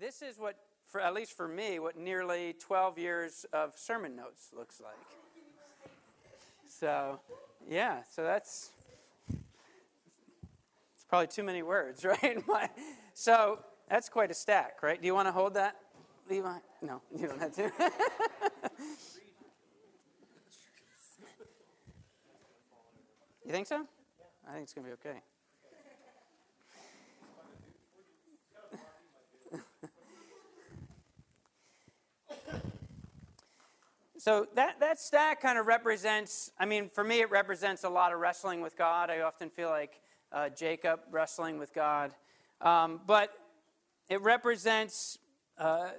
this is what, for at least for me, what nearly 12 years of sermon notes looks like. So, yeah, so that's it's probably too many words, right? so that's quite a stack, right? Do you want to hold that, Levi? No, you don't have to. you think so? I think it's going to be okay. So that, that stack kind of represents, I mean, for me, it represents a lot of wrestling with God. I often feel like uh, Jacob wrestling with God. Um, but it represents uh,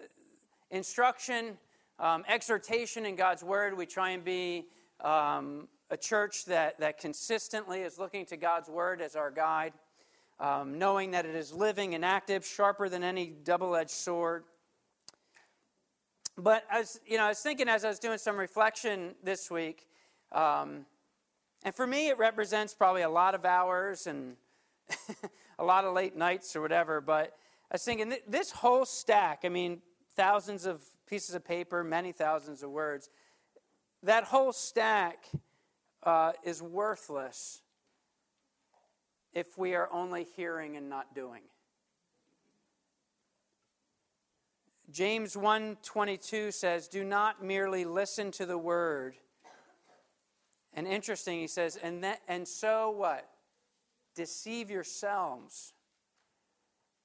instruction, um, exhortation in God's Word. We try and be um, a church that, that consistently is looking to God's Word as our guide, um, knowing that it is living and active, sharper than any double edged sword but I was, you know, I was thinking as I was doing some reflection this week, um, and for me, it represents probably a lot of hours and a lot of late nights or whatever. But I was thinking this whole stack, I mean, thousands of pieces of paper, many thousands of words, that whole stack uh, is worthless if we are only hearing and not doing. James 1:22 says, "Do not merely listen to the word." And interesting, he says, "And that, and so what? Deceive yourselves."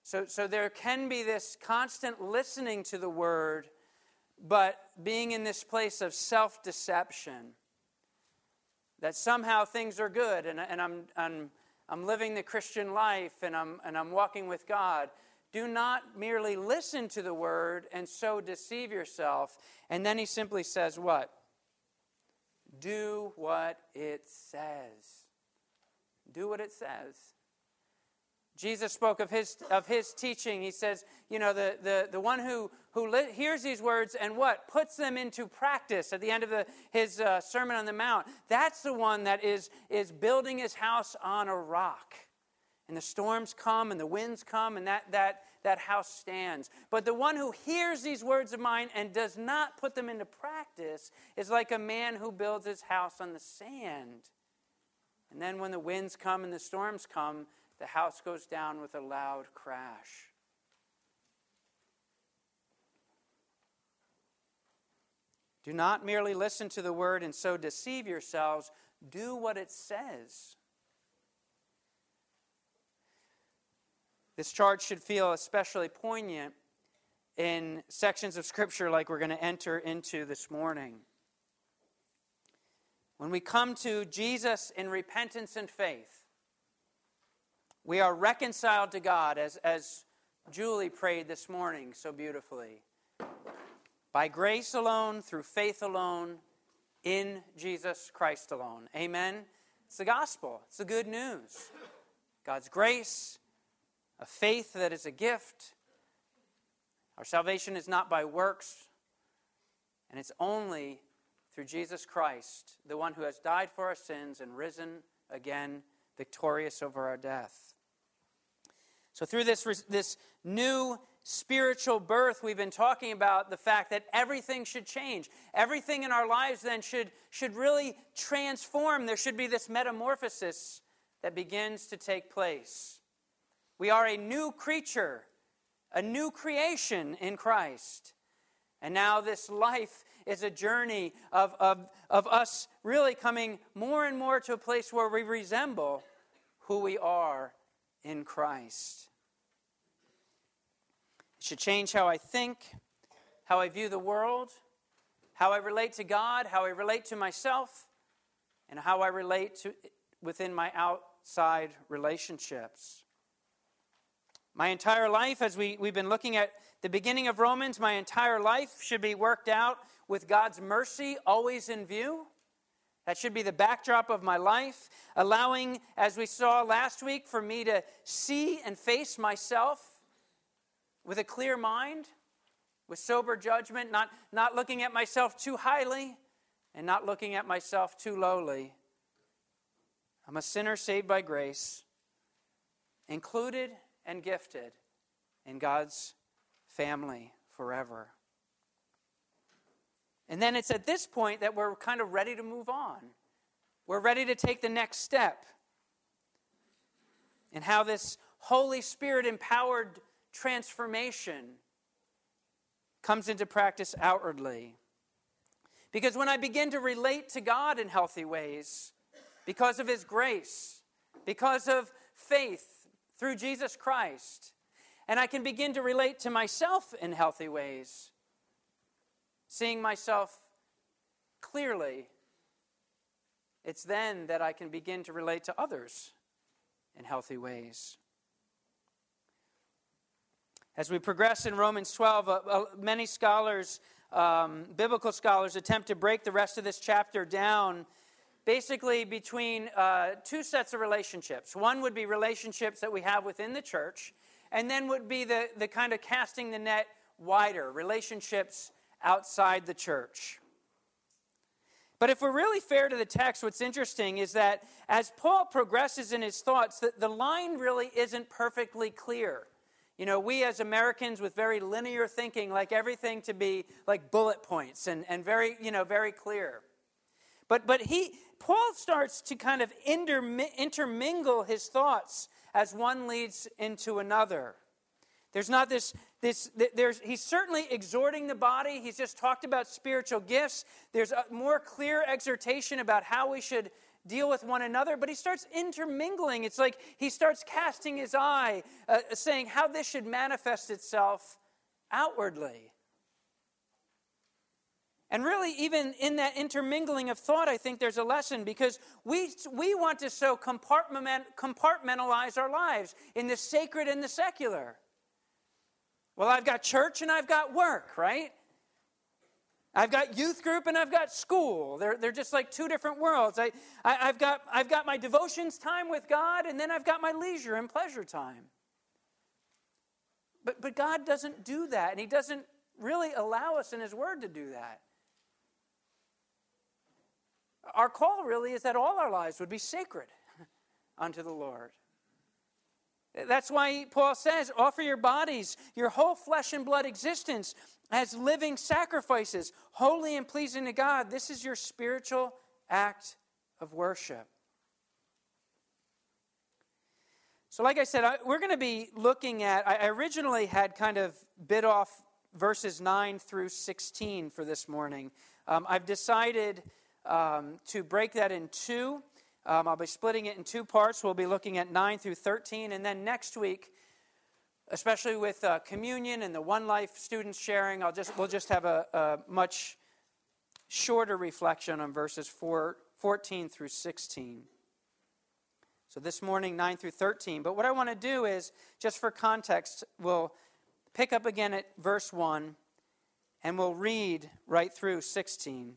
So, so there can be this constant listening to the word, but being in this place of self deception. That somehow things are good and, and I'm, I'm, I'm living the Christian life and I'm, and I'm walking with God. Do not merely listen to the word and so deceive yourself. And then he simply says, What? Do what it says. Do what it says. Jesus spoke of his, of his teaching. He says, you know, the, the, the one who, who li- hears these words and what? Puts them into practice at the end of the, his uh, Sermon on the Mount. That's the one that is, is building his house on a rock. And the storms come and the winds come, and that, that, that house stands. But the one who hears these words of mine and does not put them into practice is like a man who builds his house on the sand. And then when the winds come and the storms come, the house goes down with a loud crash. Do not merely listen to the word and so deceive yourselves. Do what it says. This charge should feel especially poignant in sections of Scripture like we're going to enter into this morning. When we come to Jesus in repentance and faith, we are reconciled to God, as, as Julie prayed this morning so beautifully. By grace alone, through faith alone, in Jesus Christ alone. Amen. It's the gospel, it's the good news. God's grace, a faith that is a gift. Our salvation is not by works, and it's only through Jesus Christ, the one who has died for our sins and risen again, victorious over our death. So, through this, this new spiritual birth, we've been talking about the fact that everything should change. Everything in our lives then should, should really transform. There should be this metamorphosis that begins to take place. We are a new creature, a new creation in Christ. And now this life is a journey of, of, of us really coming more and more to a place where we resemble who we are in Christ. It should change how I think, how I view the world, how I relate to God, how I relate to myself, and how I relate to within my outside relationships. My entire life, as we, we've been looking at the beginning of Romans, my entire life should be worked out with God's mercy always in view. That should be the backdrop of my life, allowing, as we saw last week, for me to see and face myself with a clear mind, with sober judgment, not, not looking at myself too highly and not looking at myself too lowly. I'm a sinner saved by grace, included and gifted in God's family forever. And then it's at this point that we're kind of ready to move on. We're ready to take the next step. And how this Holy Spirit empowered transformation comes into practice outwardly. Because when I begin to relate to God in healthy ways, because of His grace, because of faith through Jesus Christ, and I can begin to relate to myself in healthy ways, seeing myself clearly, it's then that I can begin to relate to others in healthy ways. As we progress in Romans 12, uh, uh, many scholars, um, biblical scholars, attempt to break the rest of this chapter down basically between uh, two sets of relationships. One would be relationships that we have within the church, and then would be the, the kind of casting the net wider, relationships outside the church. But if we're really fair to the text, what's interesting is that as Paul progresses in his thoughts, the, the line really isn't perfectly clear. You know, we as Americans with very linear thinking like everything to be like bullet points and, and very, you know, very clear. But, but he, Paul starts to kind of intermingle his thoughts as one leads into another. There's not this, this there's, he's certainly exhorting the body. He's just talked about spiritual gifts. There's a more clear exhortation about how we should deal with one another, but he starts intermingling. It's like he starts casting his eye, uh, saying how this should manifest itself outwardly. And really, even in that intermingling of thought, I think there's a lesson because we, we want to so compartment, compartmentalize our lives in the sacred and the secular. Well, I've got church and I've got work, right? I've got youth group and I've got school. They're, they're just like two different worlds. I, I, have got, I've got my devotions time with God, and then I've got my leisure and pleasure time. But, but God doesn't do that, and He doesn't really allow us in His Word to do that. Our call really is that all our lives would be sacred unto the Lord. That's why Paul says, offer your bodies, your whole flesh and blood existence as living sacrifices, holy and pleasing to God. This is your spiritual act of worship. So, like I said, I, we're going to be looking at, I originally had kind of bit off verses 9 through 16 for this morning. Um, I've decided um, to break that in two. Um, I'll be splitting it in two parts. We'll be looking at 9 through 13. And then next week, especially with uh, communion and the One Life students sharing, I'll just, we'll just have a, a much shorter reflection on verses four, 14 through 16. So this morning, 9 through 13. But what I want to do is, just for context, we'll pick up again at verse 1 and we'll read right through 16.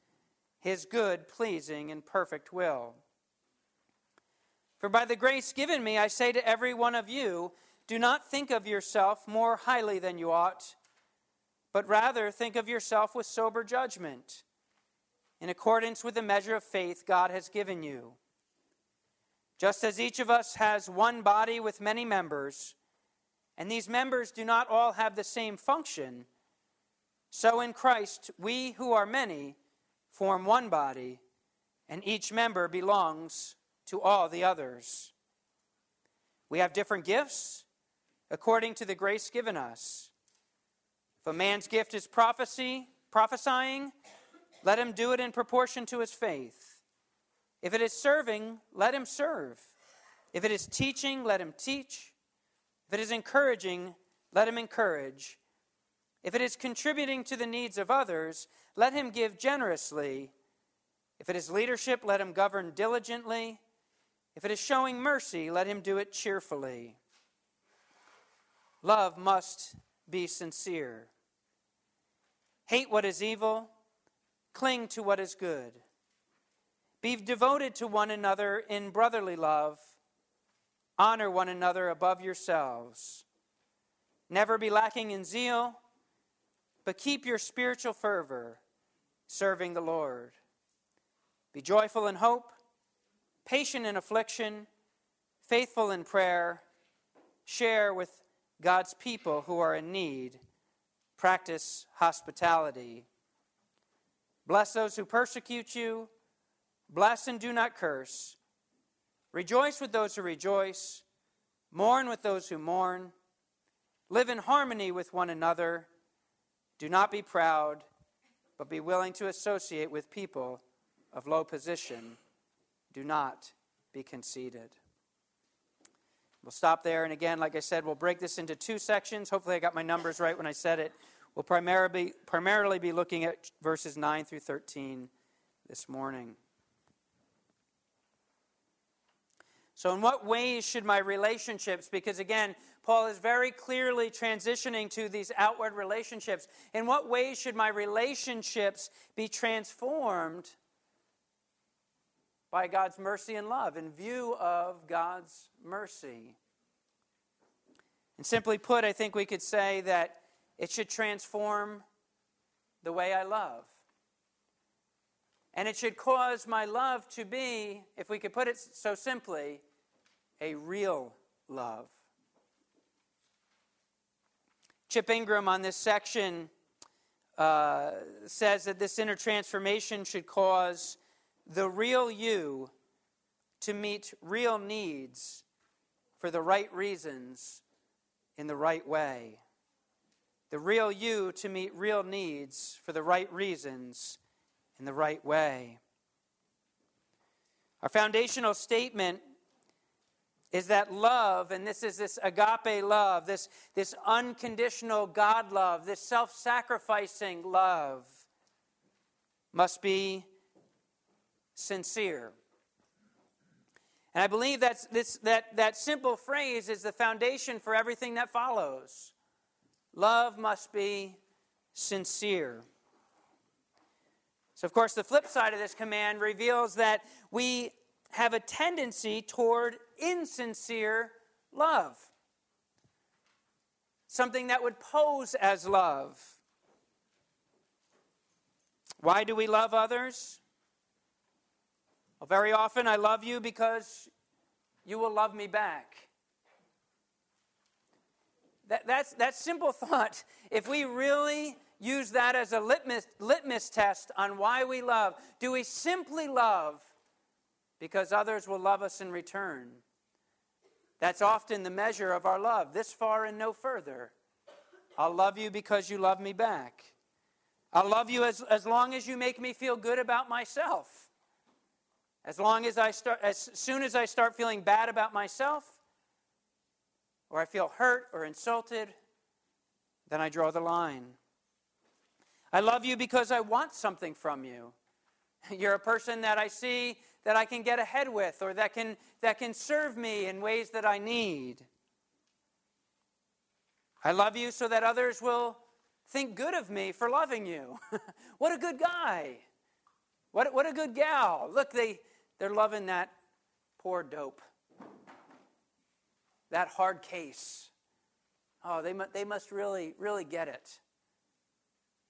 his good, pleasing, and perfect will. For by the grace given me, I say to every one of you, do not think of yourself more highly than you ought, but rather think of yourself with sober judgment, in accordance with the measure of faith God has given you. Just as each of us has one body with many members, and these members do not all have the same function, so in Christ we who are many form one body, and each member belongs to all the others. We have different gifts according to the grace given us. If a man's gift is prophecy, prophesying, let him do it in proportion to his faith. If it is serving, let him serve. If it is teaching, let him teach. If it is encouraging, let him encourage. If it is contributing to the needs of others, let him give generously. If it is leadership, let him govern diligently. If it is showing mercy, let him do it cheerfully. Love must be sincere. Hate what is evil, cling to what is good. Be devoted to one another in brotherly love. Honor one another above yourselves. Never be lacking in zeal, but keep your spiritual fervor serving the Lord. Be joyful in hope, patient in affliction, faithful in prayer. Share with God's people who are in need. Practice hospitality. Bless those who persecute you. Bless and do not curse. Rejoice with those who rejoice. Mourn with those who mourn. Live in harmony with one another. Do not be proud, but be willing to associate with people of low position. Do not be conceited. We'll stop there. And again, like I said, we'll break this into two sections. Hopefully, I got my numbers right when I said it. We'll primarily, primarily be looking at verses 9 through 13 this morning. So, in what ways should my relationships, because again, Paul is very clearly transitioning to these outward relationships. In what ways should my relationships be transformed by God's mercy and love in view of God's mercy? And simply put, I think we could say that it should transform the way I love. And it should cause my love to be, if we could put it so simply, a real love. Chip Ingram on this section uh, says that this inner transformation should cause the real you to meet real needs for the right reasons in the right way. The real you to meet real needs for the right reasons in the right way. Our foundational statement is that love, and this is this agape love, this, this unconditional God love, this self sacrificing love, must be sincere. And I believe that's, this, that, that simple phrase is the foundation for everything that follows. Love must be sincere. So, of course, the flip side of this command reveals that we have a tendency toward insincere love. Something that would pose as love. Why do we love others? Well, very often I love you because you will love me back. That, that's that simple thought. If we really use that as a litmus, litmus test on why we love, do we simply love because others will love us in return. That's often the measure of our love, this far and no further. I'll love you because you love me back. I'll love you as, as long as you make me feel good about myself. As long as I start, as soon as I start feeling bad about myself, or I feel hurt or insulted, then I draw the line. I love you because I want something from you. You're a person that I see that I can get ahead with or that can, that can serve me in ways that I need. I love you so that others will think good of me for loving you. what a good guy. What, what a good gal. Look, they, they're loving that poor dope, that hard case. Oh, they, they must really, really get it.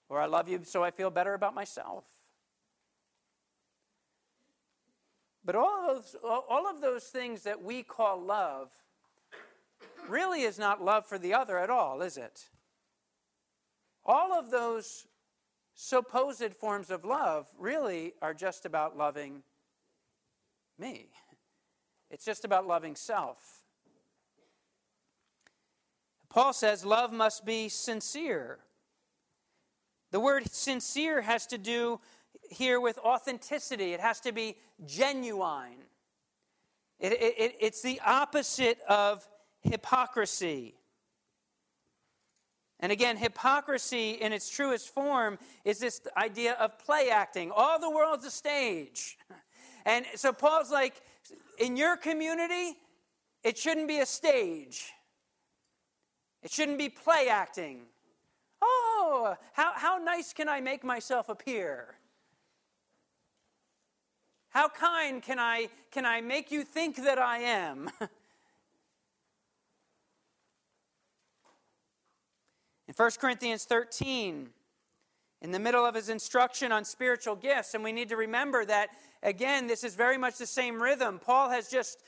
Or I love you so I feel better about myself. But all of, those, all of those things that we call love really is not love for the other at all, is it? All of those supposed forms of love really are just about loving me. It's just about loving self. Paul says love must be sincere. The word sincere has to do here with authenticity, it has to be genuine. It, it, it's the opposite of hypocrisy. And again, hypocrisy in its truest form is this idea of play acting. All the world's a stage. And so Paul's like, in your community, it shouldn't be a stage. It shouldn't be play acting. Oh, how, how nice can I make myself appear? How kind can I, can I make you think that I am? In 1 Corinthians 13, in the middle of his instruction on spiritual gifts, and we need to remember that, again, this is very much the same rhythm. Paul has just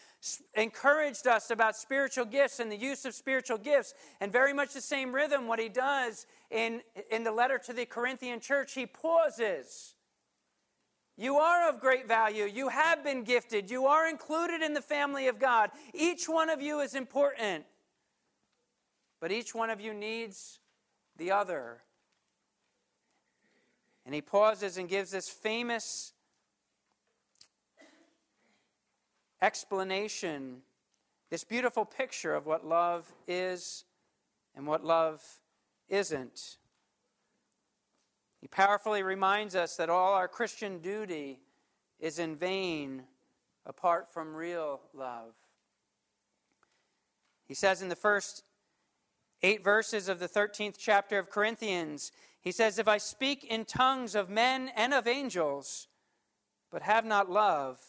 encouraged us about spiritual gifts and the use of spiritual gifts, and very much the same rhythm. What he does in, in the letter to the Corinthian church, he pauses. You are of great value. You have been gifted. You are included in the family of God. Each one of you is important. But each one of you needs the other. And he pauses and gives this famous explanation, this beautiful picture of what love is and what love isn't. He powerfully reminds us that all our Christian duty is in vain apart from real love. He says in the first eight verses of the 13th chapter of Corinthians, he says, If I speak in tongues of men and of angels, but have not love,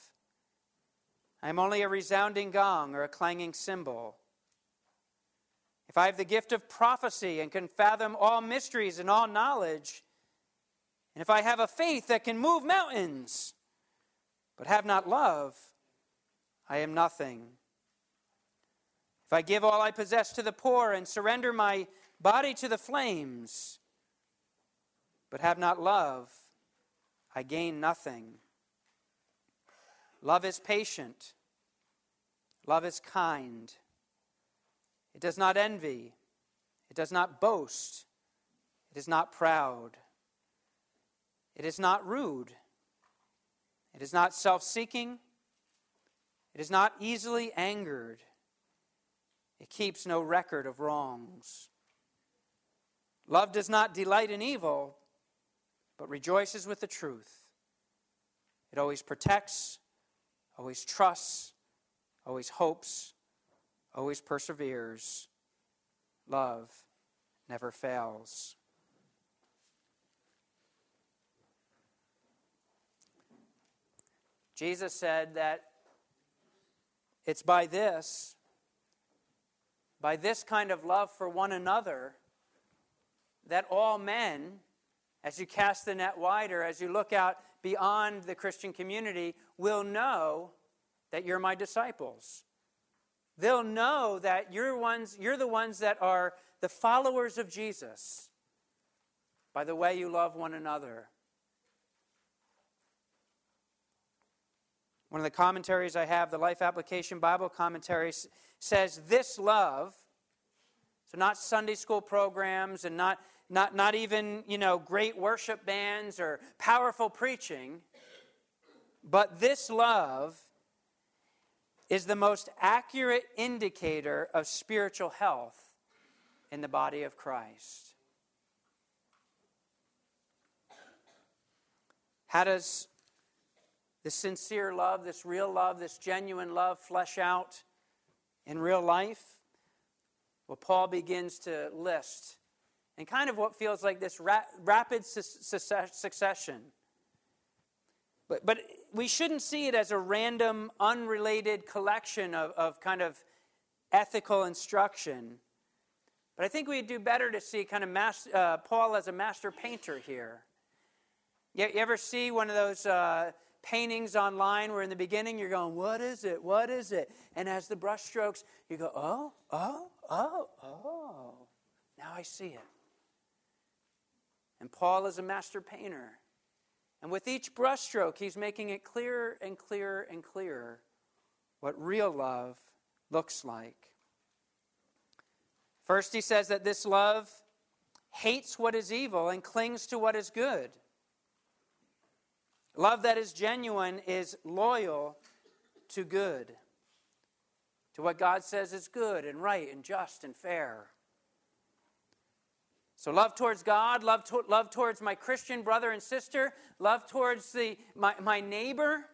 I am only a resounding gong or a clanging cymbal. If I have the gift of prophecy and can fathom all mysteries and all knowledge, and if I have a faith that can move mountains, but have not love, I am nothing. If I give all I possess to the poor and surrender my body to the flames, but have not love, I gain nothing. Love is patient. Love is kind. It does not envy. It does not boast. It is not proud. It is not rude. It is not self seeking. It is not easily angered. It keeps no record of wrongs. Love does not delight in evil, but rejoices with the truth. It always protects, always trusts, always hopes, always perseveres. Love never fails. Jesus said that it's by this by this kind of love for one another, that all men, as you cast the net wider, as you look out beyond the Christian community, will know that you're my disciples. They'll know that you're, ones, you're the ones that are the followers of Jesus by the way you love one another. One of the commentaries I have, the Life Application Bible Commentary, says this love, so not Sunday school programs and not, not, not even, you know, great worship bands or powerful preaching, but this love is the most accurate indicator of spiritual health in the body of Christ. How does this sincere love, this real love, this genuine love flesh out in real life? Well, Paul begins to list and kind of what feels like this ra- rapid su- succession. But, but we shouldn't see it as a random, unrelated collection of, of kind of ethical instruction. But I think we'd do better to see kind of master, uh, Paul as a master painter here. You, you ever see one of those uh, paintings online where in the beginning you're going, What is it? What is it? And as the brush strokes, you go, Oh, oh, oh, oh. Now I see it. And Paul is a master painter. And with each brushstroke, he's making it clearer and clearer and clearer what real love looks like. First, he says that this love hates what is evil and clings to what is good. Love that is genuine is loyal to good, to what God says is good and right and just and fair. So, love towards God, love, to, love towards my Christian brother and sister, love towards the, my, my neighbor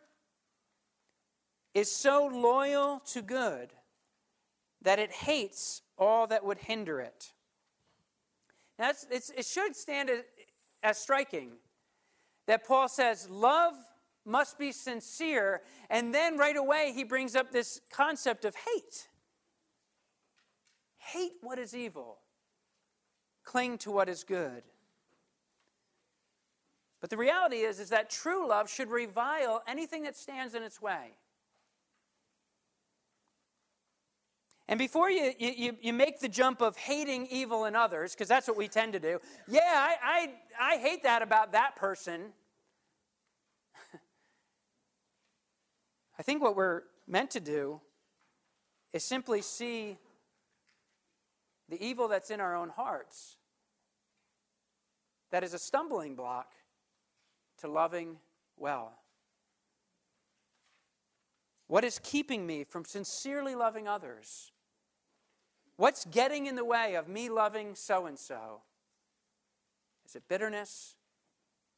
is so loyal to good that it hates all that would hinder it. Now, it should stand as, as striking that Paul says, Love must be sincere, and then right away he brings up this concept of hate. Hate what is evil, cling to what is good. But the reality is, is that true love should revile anything that stands in its way. And before you, you, you make the jump of hating evil in others, because that's what we tend to do, yeah, I, I, I hate that about that person. I think what we're meant to do is simply see the evil that's in our own hearts that is a stumbling block to loving well. What is keeping me from sincerely loving others? What's getting in the way of me loving so and so? Is it bitterness,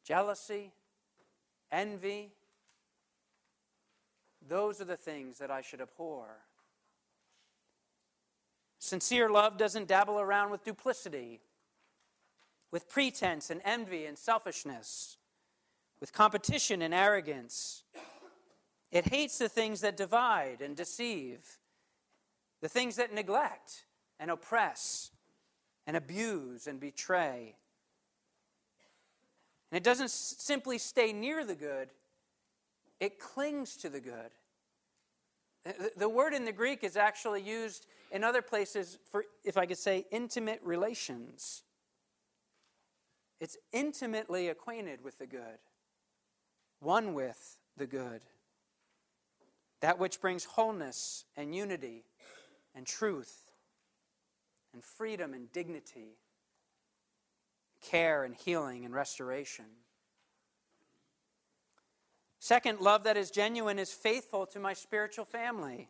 jealousy, envy? Those are the things that I should abhor. Sincere love doesn't dabble around with duplicity, with pretense and envy and selfishness, with competition and arrogance. It hates the things that divide and deceive, the things that neglect and oppress and abuse and betray. And it doesn't simply stay near the good, it clings to the good. The word in the Greek is actually used in other places for, if I could say, intimate relations. It's intimately acquainted with the good, one with the good. That which brings wholeness and unity and truth and freedom and dignity, care and healing and restoration. Second, love that is genuine is faithful to my spiritual family.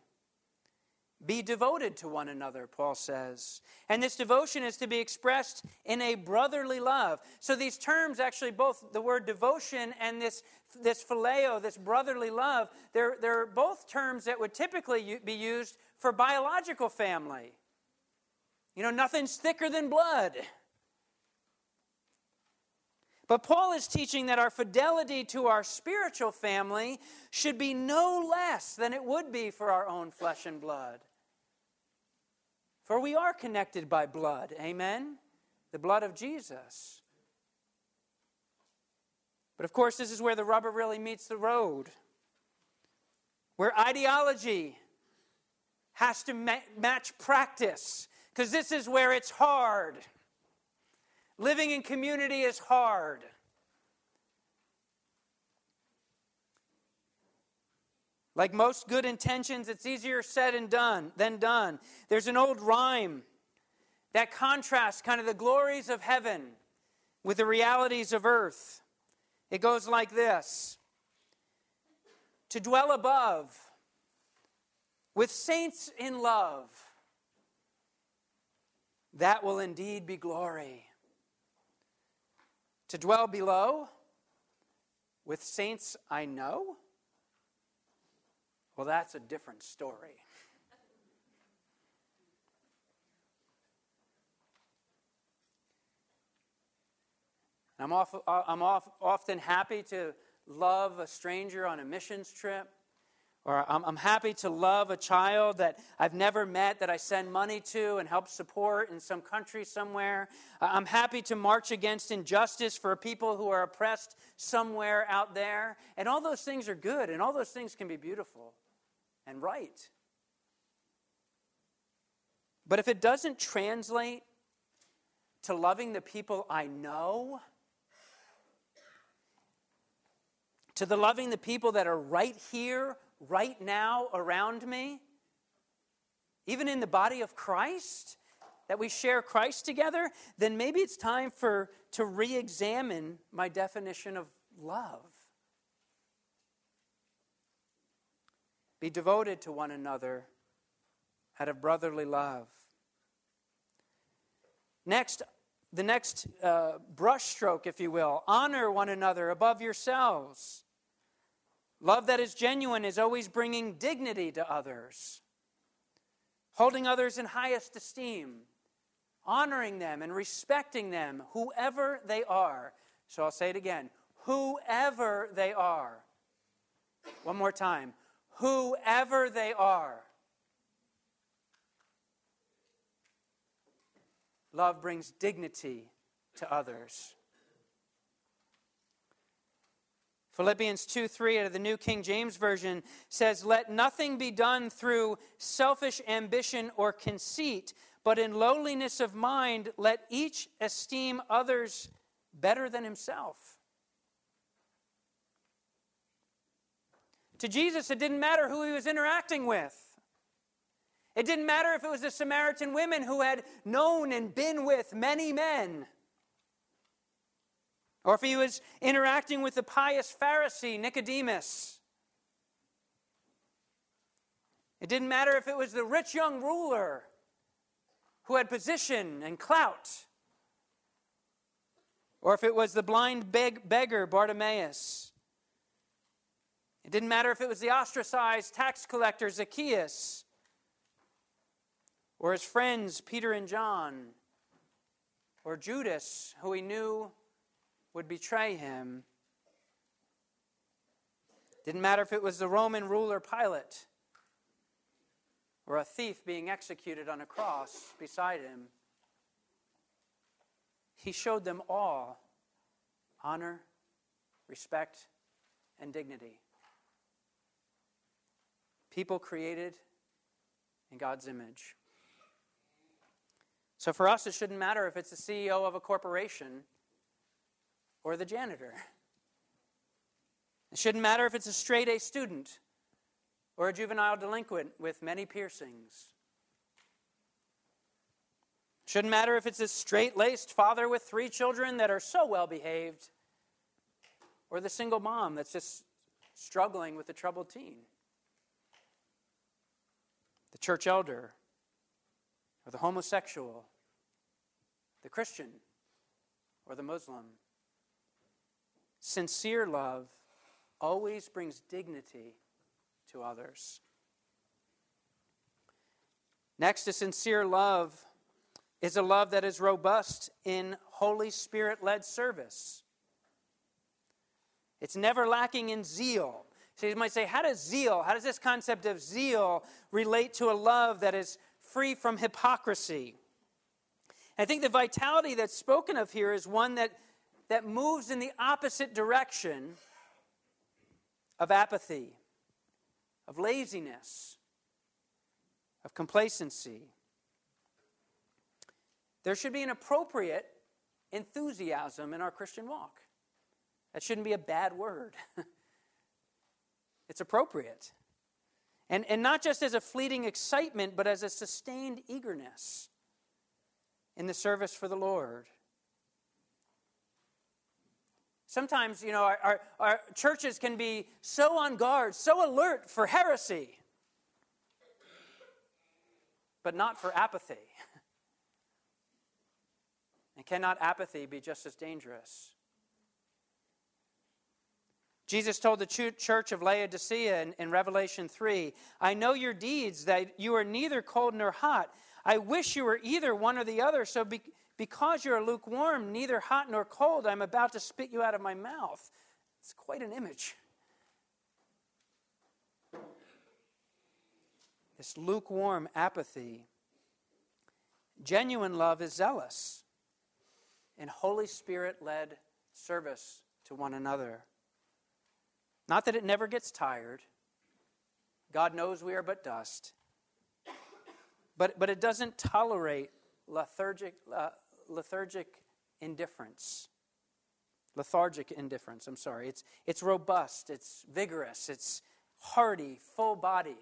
Be devoted to one another, Paul says. And this devotion is to be expressed in a brotherly love. So these terms, actually, both the word devotion and this, this phileo, this brotherly love, they're, they're both terms that would typically be used for biological family. You know, nothing's thicker than blood. But Paul is teaching that our fidelity to our spiritual family should be no less than it would be for our own flesh and blood. For we are connected by blood, amen? The blood of Jesus. But of course, this is where the rubber really meets the road, where ideology has to ma- match practice, because this is where it's hard. Living in community is hard. Like most good intentions, it's easier said and done than done. There's an old rhyme that contrasts kind of the glories of heaven with the realities of earth. It goes like this To dwell above with saints in love, that will indeed be glory. To dwell below with saints I know, well, that's a different story. I'm, off, I'm off, often happy to love a stranger on a missions trip. Or I'm, I'm, happy to love a child that I've never met that I send money to and help support in some country somewhere. I'm happy to march against injustice for people who are oppressed somewhere out there. And all those things are good, and all those things can be beautiful and right. But if it doesn't translate to loving the people I know, to the loving the people that are right here, right now around me, even in the body of Christ, that we share Christ together, then maybe it's time for to re-examine my definition of love. Be devoted to one another out of brotherly love. Next, the next uh, brushstroke, if you will, honor one another above yourselves. Love that is genuine is always bringing dignity to others. holding others in highest esteem, honoring them and respecting them, whoever they are. So I'll say it again whoever they are. One more time whoever they are. Love brings dignity to others. Philippians 2 3 out of the New King James Version says, Let nothing be done through selfish ambition or conceit, but in lowliness of mind, let each esteem others better than himself. To Jesus, it didn't matter who he was interacting with. It didn't matter if it was the Samaritan women who had known and been with many men, or if he was interacting with the pious Pharisee, Nicodemus. It didn't matter if it was the rich young ruler who had position and clout, or if it was the blind beg- beggar, Bartimaeus. It didn't matter if it was the ostracized tax collector, Zacchaeus or his friends, Peter and John, or Judas, who he knew would betray him. Didn't matter if it was the Roman ruler Pilate or a thief being executed on a cross beside him. He showed them all honor, respect, and dignity. People created in God's image. So for us, it shouldn't matter if it's the CEO of a corporation or the janitor. It shouldn't matter if it's a straight A student or a juvenile delinquent with many piercings. It shouldn't matter if it's a straight laced father with three children that are so well behaved or the single mom that's just struggling with a troubled teen. The church elder or the homosexual the Christian or the Muslim. Sincere love always brings dignity to others. Next, a sincere love is a love that is robust in Holy Spirit led service. It's never lacking in zeal. So you might say, how does zeal, how does this concept of zeal relate to a love that is free from hypocrisy? I think the vitality that's spoken of here is one that, that moves in the opposite direction of apathy, of laziness, of complacency. There should be an appropriate enthusiasm in our Christian walk. That shouldn't be a bad word. it's appropriate. And, and not just as a fleeting excitement, but as a sustained eagerness in the service for the Lord. Sometimes, you know, our, our, our, churches can be so on guard, so alert for heresy, but not for apathy. And cannot apathy be just as dangerous? Jesus told the church of Laodicea in, in, Revelation 3 I know your deeds, that you are neither cold nor hot. I wish you were either one or the other. So be, because you're lukewarm, neither hot nor cold, I'm about to spit you out of my mouth. It's quite an image. This lukewarm apathy. Genuine love is zealous in Holy Spirit led service to one another. Not that it never gets tired. God knows we are but dust. But, but it doesn't tolerate lethargic, uh, lethargic indifference. Lethargic indifference, I'm sorry. It's, it's robust, it's vigorous, it's hardy, full bodied,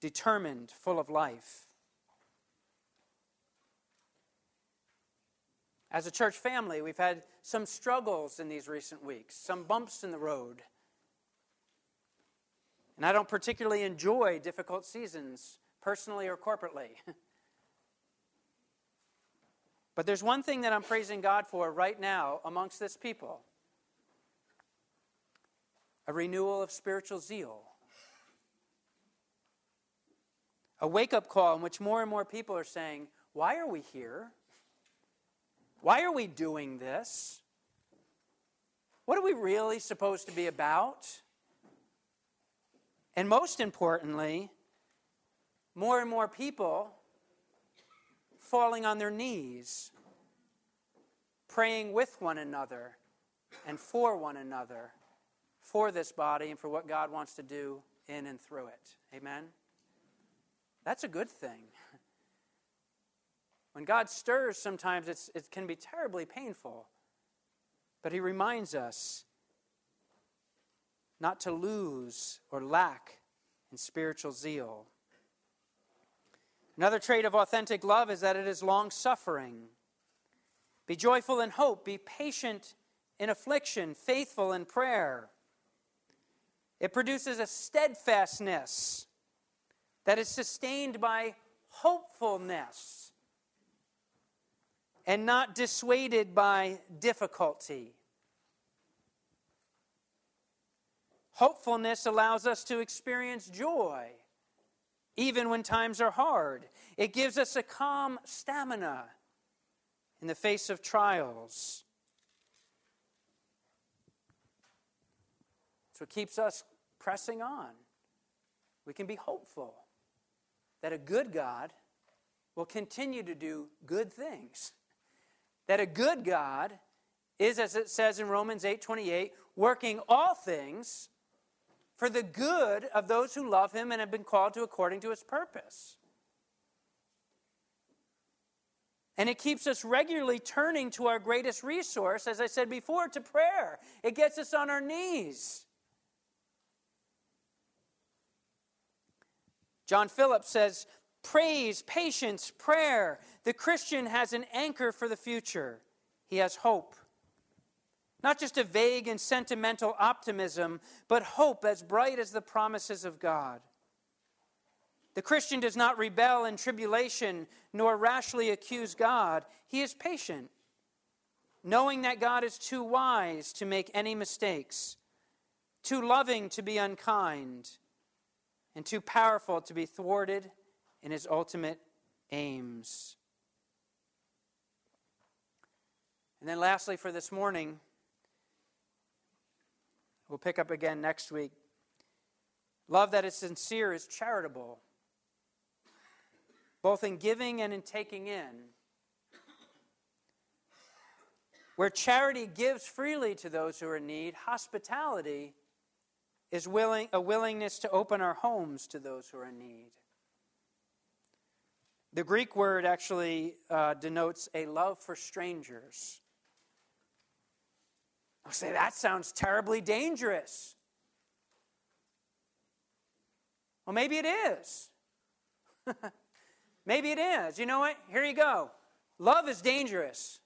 determined, full of life. As a church family, we've had some struggles in these recent weeks, some bumps in the road. And I don't particularly enjoy difficult seasons personally or corporately. but there's one thing that I'm praising God for right now amongst this people a renewal of spiritual zeal, a wake up call in which more and more people are saying, Why are we here? Why are we doing this? What are we really supposed to be about? And most importantly, more and more people falling on their knees, praying with one another and for one another, for this body and for what God wants to do in and through it. Amen? That's a good thing. When God stirs, sometimes it can be terribly painful. But He reminds us not to lose or lack in spiritual zeal. Another trait of authentic love is that it is long suffering. Be joyful in hope, be patient in affliction, faithful in prayer. It produces a steadfastness that is sustained by hopefulness and not dissuaded by difficulty. Hopefulness allows us to experience joy even when times are hard. It gives us a calm stamina in the face of trials. It's what keeps us pressing on. We can be hopeful that a good God will continue to do good things. That a good God is, as it says in Romans 8 28, working all things for the good of those who love him and have been called to according to his purpose. And it keeps us regularly turning to our greatest resource, as I said before, to prayer. It gets us on our knees. John Phillips says, Praise, patience, prayer. The Christian has an anchor for the future. He has hope. Not just a vague and sentimental optimism, but hope as bright as the promises of God. The Christian does not rebel in tribulation nor rashly accuse God. He is patient, knowing that God is too wise to make any mistakes, too loving to be unkind, and too powerful to be thwarted in his ultimate aims. And then, lastly, for this morning, We'll pick up again next week. Love that is sincere is charitable, both in giving and in taking in. Where charity gives freely to those who are in need, hospitality is willing, a willingness to open our homes to those who are in need. The Greek word actually uh, denotes a love for strangers. I'll say, that sounds terribly dangerous. Well, maybe it is. maybe it is. You know what? Here you go. Love is dangerous.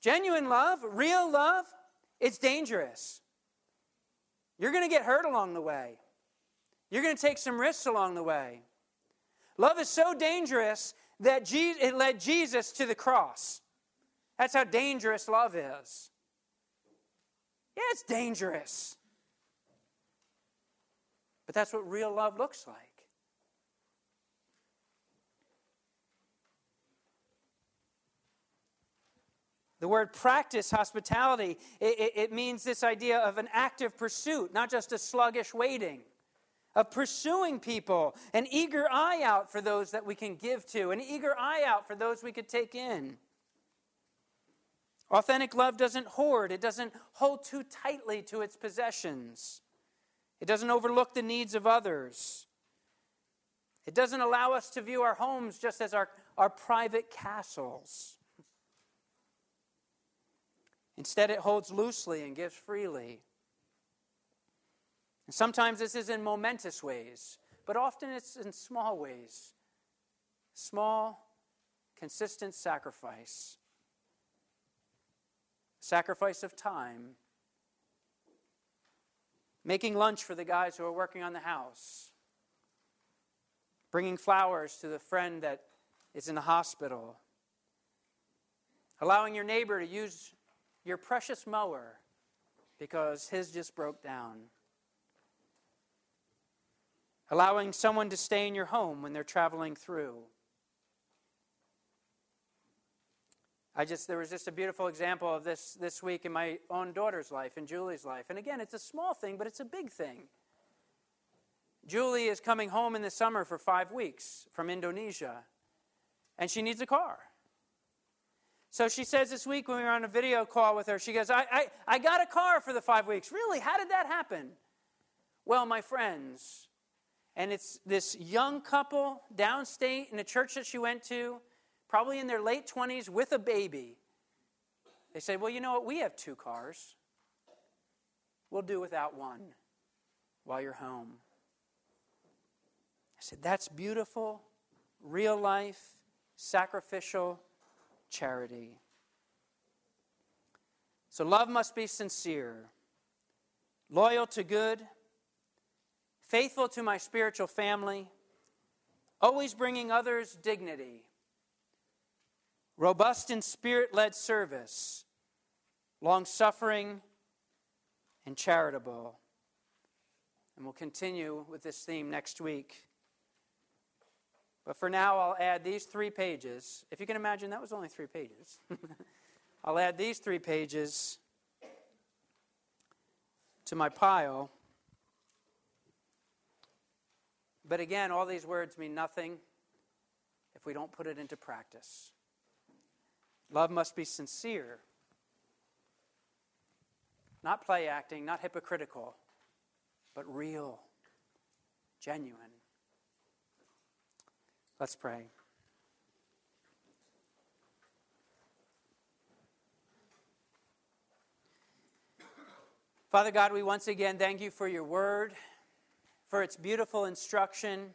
Genuine love, real love, it's dangerous. You're going to get hurt along the way. You're going to take some risks along the way. Love is so dangerous that it led Jesus to the cross. That's how dangerous love is. Yeah, it's dangerous. But that's what real love looks like. The word practice hospitality, it, it, it, means this idea of an active pursuit, not just a sluggish waiting, of pursuing people, an eager eye out for those that we can give to, an eager eye out for those we could take in. Authentic love doesn't hoard, it doesn't hold too tightly to its possessions, it doesn't overlook the needs of others. It doesn't allow us to view our homes just as our, our private castles. Instead, it holds loosely and gives freely. And sometimes this is in momentous ways, but often it's in small ways. Small, consistent sacrifice sacrifice of time, making lunch for the guys who are working on the house, bringing flowers to the friend that is in the hospital, allowing your neighbor to use your precious mower because his just broke down. allowing someone to stay in your home when they're traveling through. I just there was just a beautiful example of this this week in my own daughter's life, in Julie's life. And again, it's a small thing, but it's a big thing. Julie is coming home in the summer for five weeks from Indonesia, and she needs a car. So she says this week when we were on a video call with her, she goes, I, I, I got a car for the five weeks. Really? How did that happen? Well, my friends, and it's this young couple downstate in a church that she went to, probably in their late 20s with a baby. They say, Well, you know what? We have two cars. We'll do without one while you're home. I said, That's beautiful, real life, sacrificial charity. So love must be sincere, loyal to good, faithful to my spiritual family, always bringing others dignity, robust in spirit led service, long suffering, and charitable. And we'll continue with this theme next week. But for now, I'll add these three pages. If you can imagine, that was only three pages. I'll add these three pages to my pile. But again, all these words mean nothing if we don't put it into practice. Love must be sincere, not play acting, not hypocritical, but real, genuine. Let's pray. Father God, we once again thank you for your word, for its beautiful instruction